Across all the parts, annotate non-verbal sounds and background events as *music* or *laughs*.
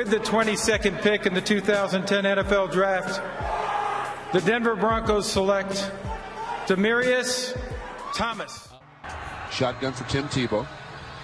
with the 22nd pick in the 2010 NFL Draft, the Denver Broncos select Demaryius Thomas. Shotgun for Tim Tebow.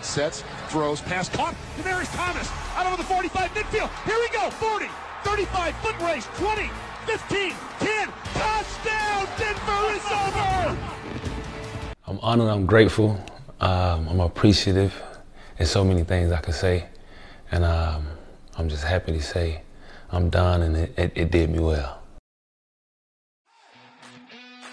Sets, throws, pass caught. Demaryius Thomas out over the 45 midfield. Here we go. 40, 35, foot race, 20, 15, 10. Touchdown! Denver is over! I'm honored. I'm grateful. Um, I'm appreciative. There's so many things I could say. And um, I'm just happy to say I'm done and it, it, it did me well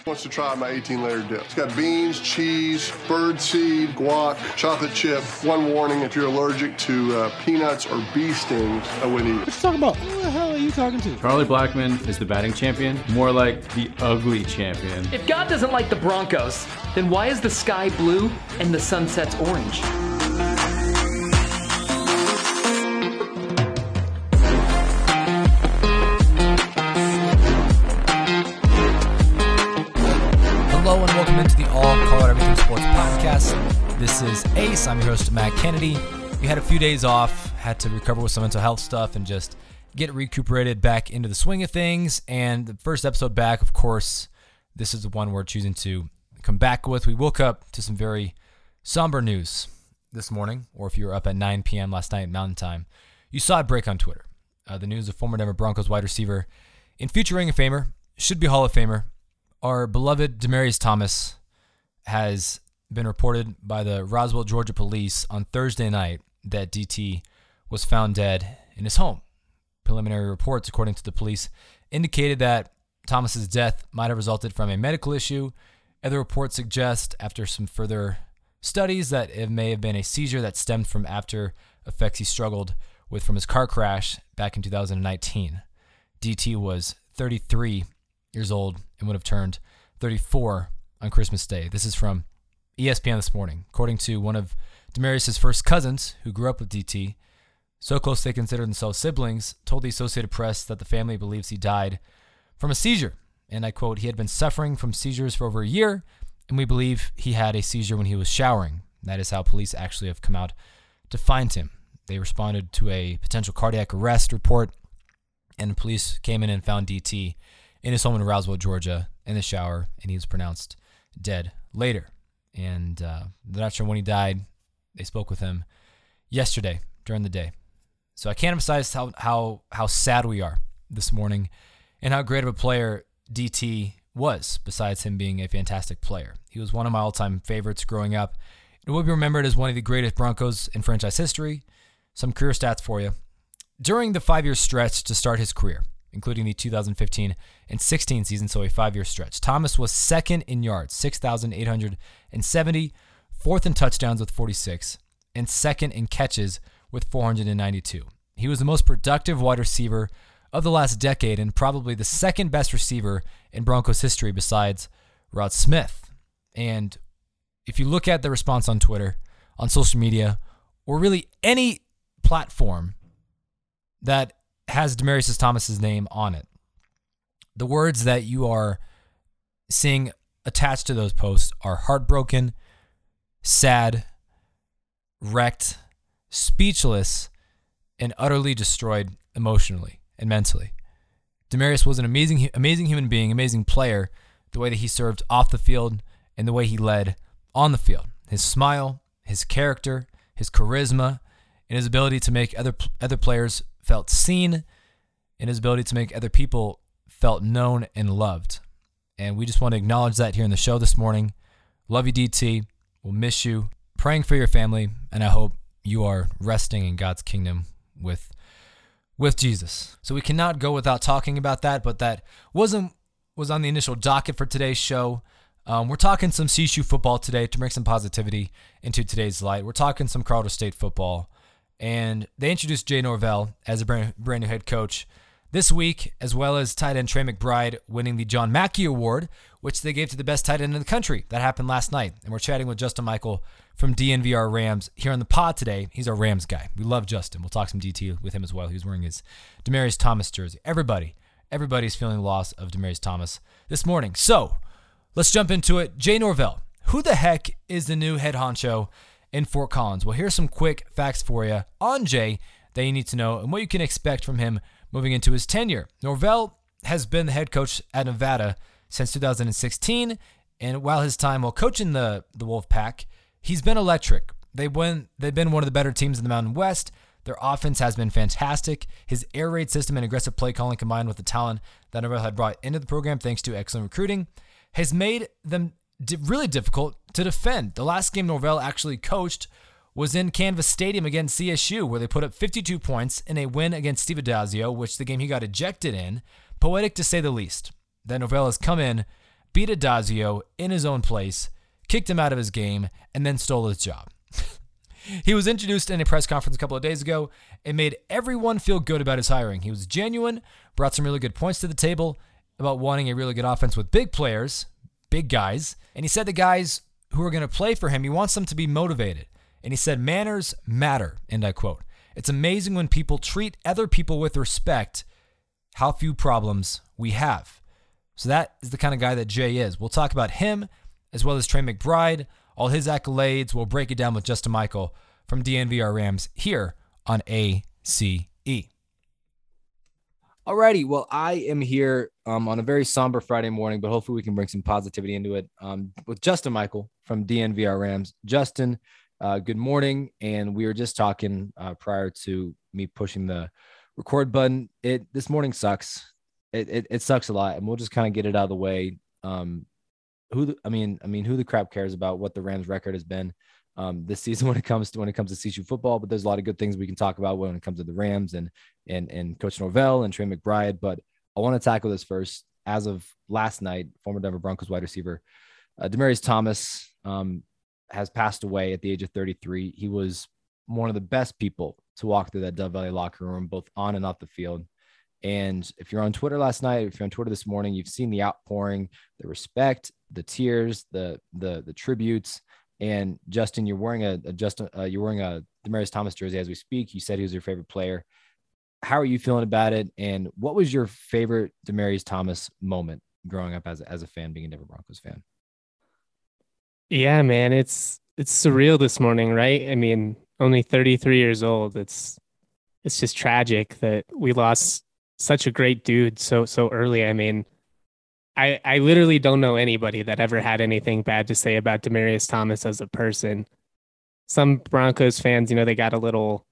wants to try my 18 layer dip. It's got beans, cheese, bird seed, guac, chocolate chip. One warning if you're allergic to uh, peanuts or bee stings, I wouldn't eat it. What you talking about? Who the hell are you talking to? Charlie Blackmon is the batting champion, more like the ugly champion. If God doesn't like the Broncos, then why is the sky blue and the sunset's orange? I'm your host, Matt Kennedy. We had a few days off, had to recover with some mental health stuff and just get recuperated back into the swing of things. And the first episode back, of course, this is the one we're choosing to come back with. We woke up to some very somber news this morning, or if you were up at 9 p.m. last night Mountain Time, you saw it break on Twitter. Uh, the news of former Denver Broncos wide receiver and future Ring of Famer, should be Hall of Famer, our beloved Demaryius Thomas has been reported by the Roswell, Georgia police on Thursday night that DT was found dead in his home. Preliminary reports, according to the police, indicated that Thomas's death might have resulted from a medical issue. Other reports suggest, after some further studies, that it may have been a seizure that stemmed from after effects he struggled with from his car crash back in 2019. DT was 33 years old and would have turned 34 on Christmas Day. This is from ESPN this morning. According to one of Demaryius' first cousins, who grew up with DT, so close they consider themselves siblings, told the Associated Press that the family believes he died from a seizure. And I quote, he had been suffering from seizures for over a year, and we believe he had a seizure when he was showering. That is how police actually have come out to find him. They responded to a potential cardiac arrest report, and police came in and found DT in his home in Roswell, Georgia, in the shower, and he was pronounced dead later and uh, they're not sure when he died. They spoke with him yesterday during the day. So I can't emphasize how how how sad we are this morning, and how great of a player DT was. Besides him being a fantastic player, he was one of my all-time favorites growing up. It will be remembered as one of the greatest Broncos in franchise history. Some career stats for you. During the five-year stretch to start his career, including the 2015 and 16 season, so a five year stretch. Thomas was second in yards, 6,870, fourth in touchdowns with 46, and second in catches with 492. He was the most productive wide receiver of the last decade and probably the second best receiver in Broncos history besides Rod Smith. And if you look at the response on Twitter, on social media, or really any platform that has Demaryius Thomas's name on it. The words that you are seeing attached to those posts are heartbroken, sad, wrecked, speechless, and utterly destroyed emotionally and mentally. Demaryius was an amazing, amazing human being, amazing player. The way that he served off the field and the way he led on the field, his smile, his character, his charisma, and his ability to make other other players felt seen and his ability to make other people felt known and loved. And we just want to acknowledge that here in the show this morning. Love you, DT. We'll miss you. Praying for your family, and I hope you are resting in God's kingdom with with Jesus. So we cannot go without talking about that, but that wasn't was on the initial docket for today's show. Um, we're talking some CSU football today to bring some positivity into today's light. We're talking some Colorado State football. And they introduced Jay Norvell as a brand, brand new head coach this week, as well as tight end Trey McBride winning the John Mackey Award, which they gave to the best tight end in the country. That happened last night. And we're chatting with Justin Michael from DNVR Rams here on the pod today. He's our Rams guy. We love Justin. We'll talk some DT with him as well. He was wearing his Demaryius Thomas jersey. Everybody, everybody's feeling the loss of Demaryius Thomas this morning. So let's jump into it. Jay Norvell. Who the heck is the new head honcho in Fort Collins. Well, here's some quick facts for you on Jay that you need to know and what you can expect from him moving into his tenure. Norvell has been the head coach at Nevada since 2016, and while his time while coaching the the Wolfpack, he's been electric. They win. They've been one of the better teams in the Mountain West. Their offense has been fantastic. His air raid system and aggressive play calling combined with the talent that Norvell had brought into the program thanks to excellent recruiting has made them really difficult to defend. The last game Norvell actually coached was in Canvas Stadium against CSU, where they put up 52 points in a win against Steve Addazio, which the game he got ejected in. Poetic to say the least. That Norvell has come in, beat Addazio in his own place, kicked him out of his game, and then stole his job. *laughs* he was introduced in a press conference a couple of days ago and made everyone feel good about his hiring. He was genuine, brought some really good points to the table about wanting a really good offense with big players, big guys, and he said the guys who are going to play for him, he wants them to be motivated. And he said, Manners matter. And I quote, It's amazing when people treat other people with respect, how few problems we have. So that is the kind of guy that Jay is. We'll talk about him as well as Trey McBride, all his accolades. We'll break it down with Justin Michael from DNVR Rams here on ACE. Alrighty, well, I am here um, on a very somber Friday morning, but hopefully we can bring some positivity into it um, with Justin Michael from DNVR Rams. Justin, uh, good morning. And we were just talking uh, prior to me pushing the record button. It this morning sucks. It, it, it sucks a lot, and we'll just kind of get it out of the way. Um, who the, I mean, I mean, who the crap cares about what the Rams' record has been um, this season *laughs* when it comes to when it comes to CSU football? But there's a lot of good things we can talk about when it comes to the Rams and and and Coach Norvell and Trey McBride. But I want to tackle this first. As of last night, former Denver Broncos wide receiver uh, Demaryius Thomas um, has passed away at the age of 33. He was one of the best people to walk through that Dove Valley locker room, both on and off the field. And if you're on Twitter last night, if you're on Twitter this morning, you've seen the outpouring, the respect, the tears, the the the tributes. And Justin, you're wearing a, a Justin, uh, you're wearing a Demaryius Thomas jersey as we speak. You said he was your favorite player. How are you feeling about it? And what was your favorite Demaryius Thomas moment growing up as as a fan, being a Denver Broncos fan? Yeah, man, it's it's surreal this morning, right? I mean, only 33 years old. It's it's just tragic that we lost such a great dude so so early. I mean, I I literally don't know anybody that ever had anything bad to say about Demaryius Thomas as a person. Some Broncos fans, you know, they got a little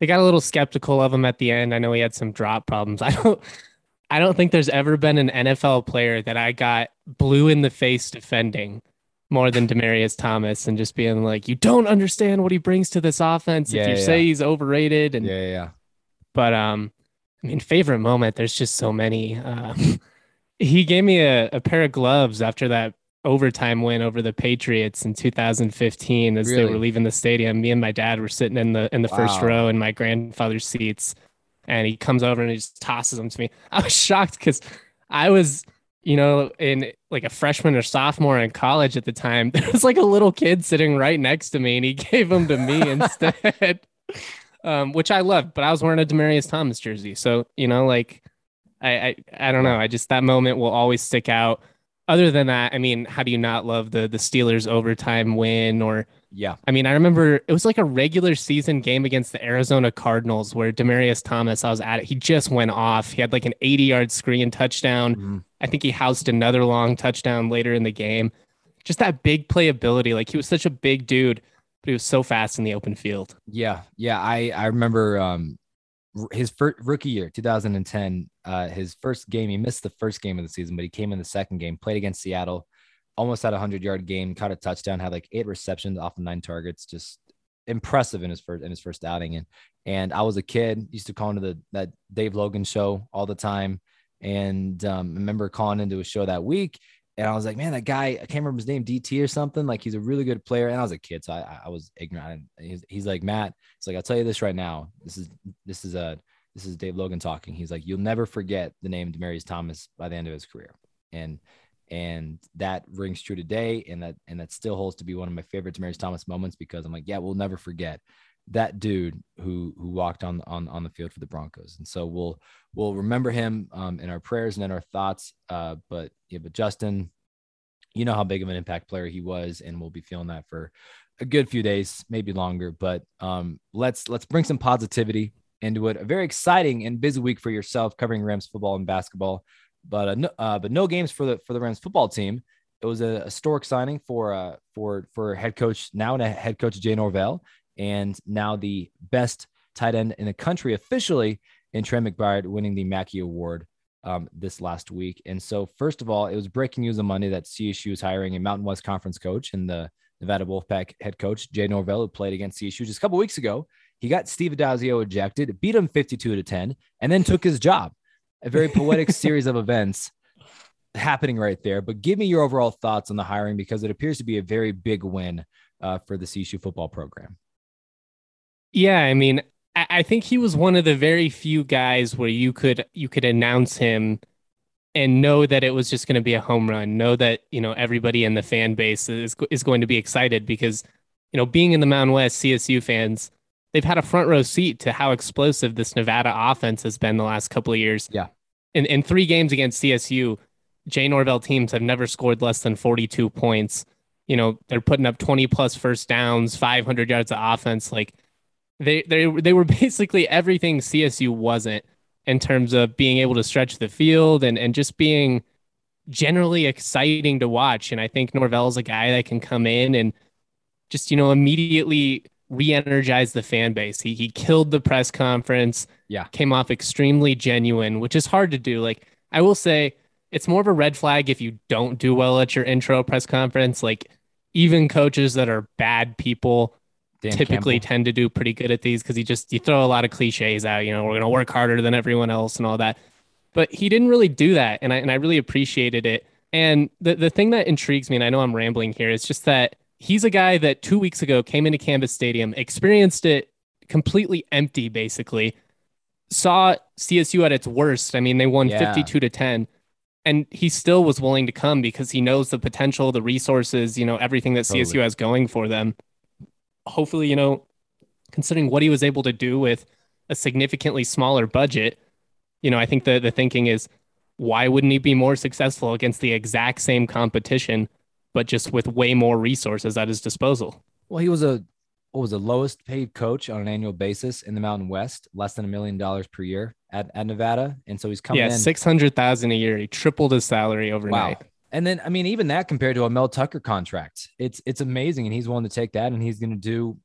they got a little skeptical of him at the end. I know he had some drop problems. *laughs* I don't I don't think there's ever been an NFL player that I got blue in the face defending more than Demaryius Thomas and just being like, you don't understand what he brings to this offense yeah, if you yeah. say he's overrated. And yeah, yeah. But um, I mean, favorite moment. There's just so many. Um, *laughs* he gave me a, a pair of gloves after that overtime win over the Patriots in 2015 as really? they were leaving the stadium. Me and my dad were sitting in the in the wow. first row in my grandfather's seats, and he comes over and he just tosses them to me. *laughs* I was shocked because I was you know, in like a freshman or sophomore in college at the time, *laughs* there was like a little kid sitting right next to me and he *laughs* gave them to me instead, um, which I loved. But I was wearing a Demaryius Thomas jersey. So, you know, like I, I, I don't know. I just, that moment will always stick out. Other than that, I mean, how do you not love the the Steelers overtime win or yeah. I mean, I remember it was like a regular season game against the Arizona Cardinals where Demaryius Thomas, I was at it. He just went off. He had like an 80 yard screen touchdown. Mm-hmm. I think he housed another long touchdown later in the game. Just that big playability. Like he was such a big dude, but he was so fast in the open field. Yeah. Yeah. I, I remember um, his first rookie year, 2010, uh, his first game, he missed the first game of the season, but he came in the second game, played against Seattle almost had a hundred yard game, caught a touchdown, had like eight receptions off of nine targets, just impressive in his first in his first outing. And and I was a kid, used to call into the that Dave Logan show all the time. And um, remember calling into a show that week, and I was like, man, that guy, I can't remember his name, DT or something. Like he's a really good player. And I was a kid, so I, I was ignorant. He's, he's like, Matt, it's like, I'll tell you this right now. This is this is a this is Dave Logan talking. He's like, you'll never forget the name Demaryius Thomas by the end of his career. And and that rings true today and that and that still holds to be one of my favorite Demaryius Thomas moments because I'm like yeah we'll never forget that dude who who walked on on on the field for the Broncos and so we'll we'll remember him um, in our prayers and in our thoughts uh, but yeah but Justin you know how big of an impact player he was and we'll be feeling that for a good few days, maybe longer. But um, let's let's bring some positivity into it. A very exciting and busy week for yourself covering Rams football and basketball, but uh, uh, but no games for the for the Rams football team. It was a historic signing for uh, for for head coach now and a head coach Jay Norvell, and now the best tight end in the country officially in Trey McBride winning the Mackey Award um, this last week. And so, first of all, it was breaking news on Monday that CSU is hiring a Mountain West Conference coach and the Nevada Wolfpack head coach Jay Norvell, who played against CSU just a couple weeks ago. He got Steve Addazio ejected, beat him 52 to 10, and then took his job. A very poetic *laughs* series of events happening right there. But give me your overall thoughts on the hiring because it appears to be a very big win uh, for the CSU football program. Yeah, I mean, I think he was one of the very few guys where you could you could announce him and know that it was just going to be a home run. Know that you know everybody in the fan base is is going to be excited because you know being in the Mountain West, CSU fans they've had a front row seat to how explosive this Nevada offense has been the last couple of years. Yeah, in in three games against CSU, Jay Norvell teams have never scored less than forty two points. You know they're putting up twenty plus first downs, five hundred yards of offense, like they they they were *laughs* basically everything CSU wasn't in terms of being able to stretch the field and and just being generally exciting to watch. And I think Norvell's a guy that can come in and just you know immediately re-energize the fan base. He he killed the press conference. Yeah, came off extremely genuine, which is hard to do. Like I will say, it's more of a red flag if you don't do well at your intro press conference. Like even coaches that are bad people Dan typically Campbell. tend to do pretty good at these because he just you throw a lot of cliches out. You know, we're gonna work harder than everyone else and all that. But he didn't really do that, and I and I really appreciated it. And the the thing that intrigues me, and I know I'm rambling here, is just that he's a guy that two weeks ago came into Canvas Stadium, experienced it completely empty, basically. Saw CSU at its worst. I mean, they won yeah. 52 to 10 and he still was willing to come because he knows the potential, the resources, you know, everything that totally. CSU has going for them hopefully, you know, considering what he was able to do with a significantly smaller budget, you know, I think the the thinking is why wouldn't he be more successful against the exact same competition, but just with way more resources at his disposal? Well, he was a what was the lowest paid coach on an annual basis in the Mountain West, less than a million dollars per year at, at Nevada. And so he's coming yeah, in. 600,000 a year. He tripled his salary overnight. Wow. And then I mean, even that compared to a Mel Tucker contract, it's it's amazing, and he's willing to take that, and he's going to do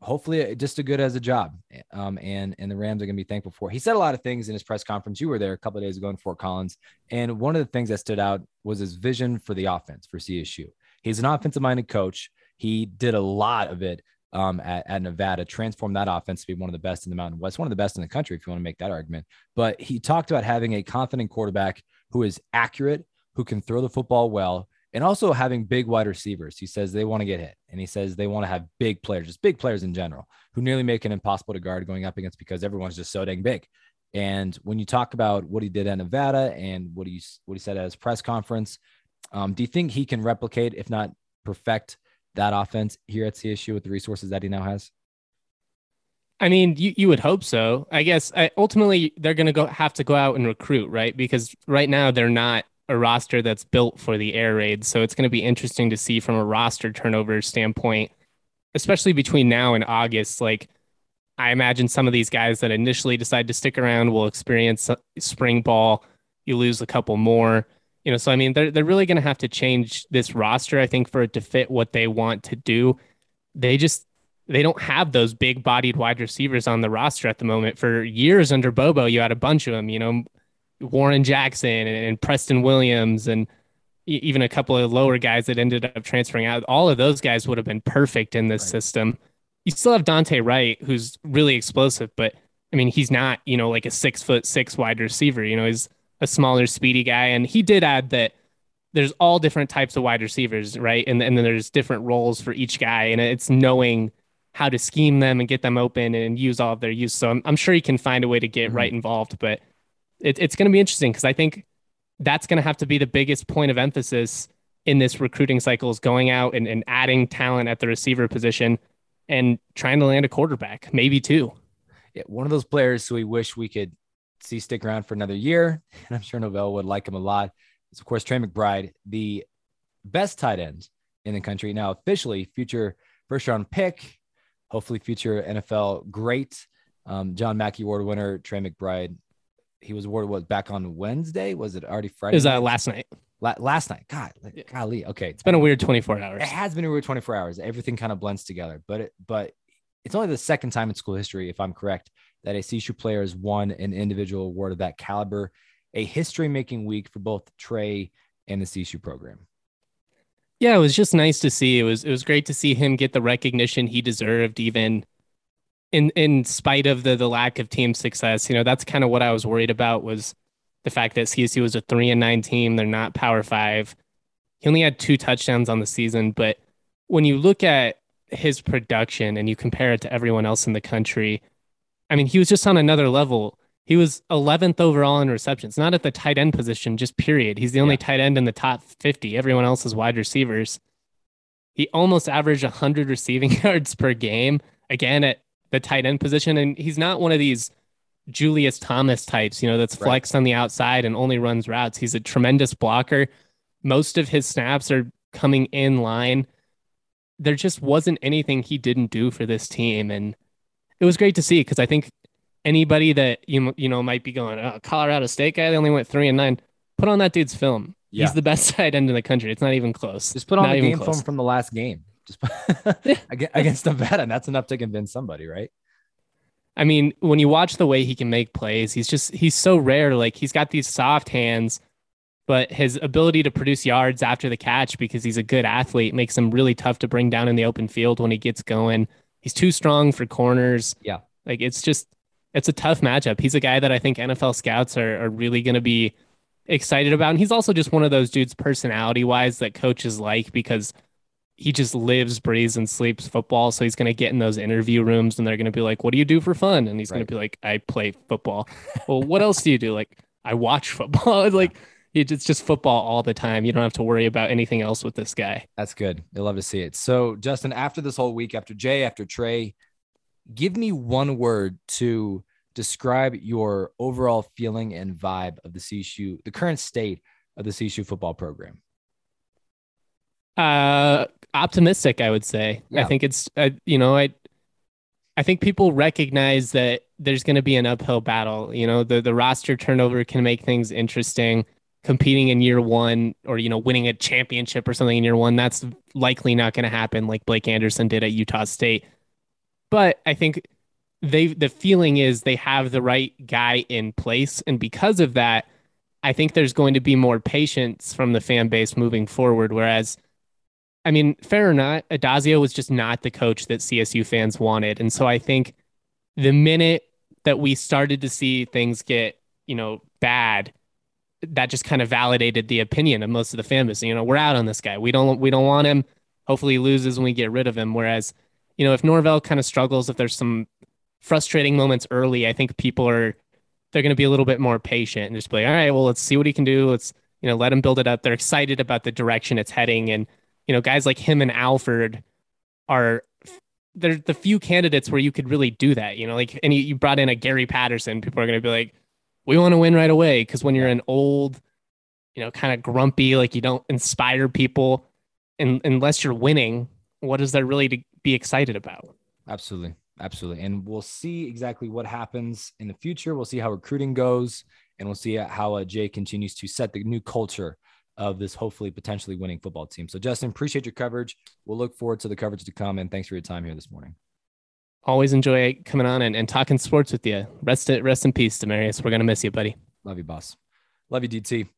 hopefully just as good as a job. Um, and and the Rams are going to be thankful for. He said a lot of things in his press conference. You were there a couple days ago in Fort Collins, and one of the things that stood out was his vision for the offense for CSU. He's an offensive-minded coach. He did a lot of it um, at, at, Nevada, transformed that offense to be one of the best in the Mountain West, one of the best in the country, if you want to make that argument. But he talked about having a confident quarterback who is accurate, who can throw the football well, and also having big wide receivers. He says they want to get hit, and he says they want to have big players, just big players in general, who nearly make it impossible to guard going up against because everyone's just so dang big. And when you talk about what he did at Nevada and what he what he said at his press conference, um, do you think he can replicate, if not perfect, that offense here at CSU with the resources that he now has? I mean, you, you would hope so. I guess I, ultimately they're going to go have to go out and recruit, right? Because right now they're not a roster that's built for the air raid. So it's going to be interesting to see from a roster turnover standpoint, especially between now and August. Like, I imagine some of these guys that initially decide to stick around will experience uh, spring ball. You lose a couple more, you know. So I mean, they're they're really going to have to change this roster, I think, for it to fit what they want to do. They just they don't have those big bodied wide receivers on the roster at the moment. For years under Bobo, you had a bunch of them. You know, Warren Jackson and, and Preston Williams and even a couple of lower guys that ended up transferring out. All of those guys would have been perfect in this right. system. You still have Dante Wright, who's really explosive, but I mean, he's not, you know, like a six foot six wide receiver. You know, he's a smaller, speedy guy. And he did add that there's all different types of wide receivers, Wright? And, and then there's different roles for each guy. And it's knowing how to scheme them and get them open and use all of their use. So I'm, I'm sure he can find a way to get mm-hmm. right involved. But it, it's going to be interesting because I think that's going to have to be the biggest point of emphasis in this recruiting cycle is going out and, and adding talent at the receiver position and trying to land a quarterback, maybe two. Yeah, one of those players who we wish we could see stick around for another year, *laughs* and I'm sure Norvell would like him a lot. Is of course Trey McBride, the best tight end in the country now, officially future first round pick, hopefully future NFL great. Um, John Mackey Award winner Trey McBride. He was awarded what back on Wednesday? Was it already Friday? It was uh, last night. La- last night. God, golly. Okay, it's been a weird 24 hours. It has been a weird 24 hours. Everything kind of blends together, but it, but it's only the second time in school history, if I'm correct, that a CSU player has won an individual award of that caliber. A history making week for both Trey and the CSU program. Yeah, it was just nice to see. It was it was great to see him get the recognition he deserved, even in in spite of the the lack of team success. You know, that's kind of what I was worried about was the fact that CSU was a three and nine team. They're not Power Five. He only had two touchdowns on the season, but when you look at his production and you compare it to everyone else in the country, I mean, he was just on another level. He was 11th overall in receptions, not at the tight end position, just period. He's the only yeah. tight end in the top 50. Everyone else is wide receivers. He almost averaged 100 receiving *laughs* yards per game, again at the tight end position. And he's not one of these Julius Thomas types, you know, that's flexed right. on the outside and only runs routes. He's a tremendous blocker. Most of his snaps are coming in line. There just wasn't anything he didn't do for this team. And it was great to see because I think anybody that you you know might be going, oh, Colorado State guy, they only went three and nine. Put on that dude's film. Yeah. He's the best *laughs* tight end in the country. It's not even close. Just put on not the game close. film from the last game. *laughs* Against Nevada, and that's enough to convince somebody, right? I mean, when you watch the way he can make plays, he's just he's so rare. Like he's got these soft hands, but his ability to produce yards after the catch because he's a good athlete makes him really tough to bring down in the open field when he gets going. He's too strong for corners. Yeah. Like it's just it's a tough matchup. He's a guy that I think NFL scouts are, are really going to be excited about. And he's also just one of those dudes, personality wise, that coaches like because he just lives, breathes, and sleeps football. So he's going to get in those interview rooms and they're going to be like, What do you do for fun? And he's right. going to be like, I play football. well, what else do you do? Like, I watch football. *laughs* like, it's just football all the time. You don't have to worry about anything else with this guy. That's good. You'll love to see it. So, Justin, after this whole week, after Jay, after Trey, give me one word to describe your overall feeling and vibe of the CSU, the current state of the CSU football program. Uh, optimistic, I would say. Yeah. I think it's, uh, you know, I, I think people recognize that there's going to be an uphill battle. You know, the the roster turnover can make things interesting. Competing in year one, or you know, winning a championship or something in year one, that's likely not going to happen like Blake Anderson did at Utah State. But I think they the feeling is they have the right guy in place, and because of that, I think there's going to be more patience from the fan base moving forward. Whereas, I mean, fair or not, Addazio was just not the coach that CSU fans wanted, and so I think the minute that we started to see things get you know bad that just kind of validated the opinion of most of the fan base. You know, we're out on this guy. We don't we don't want him. Hopefully he loses when we get rid of him. Whereas you know, if Norvell kind of struggles, if there's some frustrating moments early, I think people are they're going to be a little bit more patient and just be like, all right, well, let's see what he can do. Let's you know let him build it up. They're excited about the direction it's heading, and you know, guys like him and Alford are they're the few candidates where you could really do that. You know, like and you, brought in a Gary Patterson, people are going to be like, we want to win right away because when you're an old, you know, kind of grumpy, like you don't inspire people, and unless you're winning, what is there really to be excited about. Absolutely. Absolutely. And we'll see exactly what happens in the future. We'll see how recruiting goes and we'll see how uh, Jay continues to set the new culture of this hopefully potentially winning football team. So, Justin, appreciate your coverage. We'll look forward to the coverage to come. And thanks for your time here this morning. Always enjoy coming on and, and talking sports with you. Rest, rest in peace, Demaryius. We're going to miss you, buddy. Love you, boss. Love you, DT.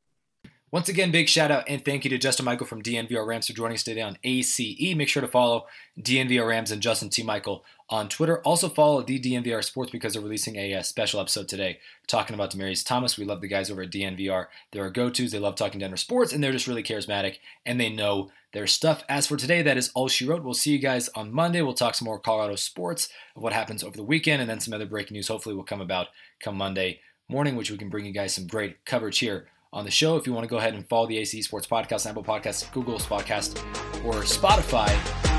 Once again, big shout out and thank you to Justin Michael from DNVR Rams for joining us today on ACE. Make sure to follow DNVR Rams and Justin T. Michael on Twitter. Also follow the DNVR Sports because they're releasing a, a uh, special episode today talking about Demaryius Thomas. We love the guys over at DNVR. They're our go-tos. They love talking Denver sports and they're just really charismatic and they know their stuff. As for today, that is all she wrote. We'll see you guys on Monday. We'll talk some more Colorado sports of what happens over the weekend and then some other breaking news hopefully will come about come Monday morning, which we can bring you guys some great coverage here on the show. If you want to go ahead and follow the ACE Sports Podcast, Apple Podcasts, Google Podcast, or Spotify.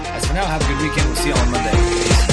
As for now, have a good weekend. We'll see you on Monday.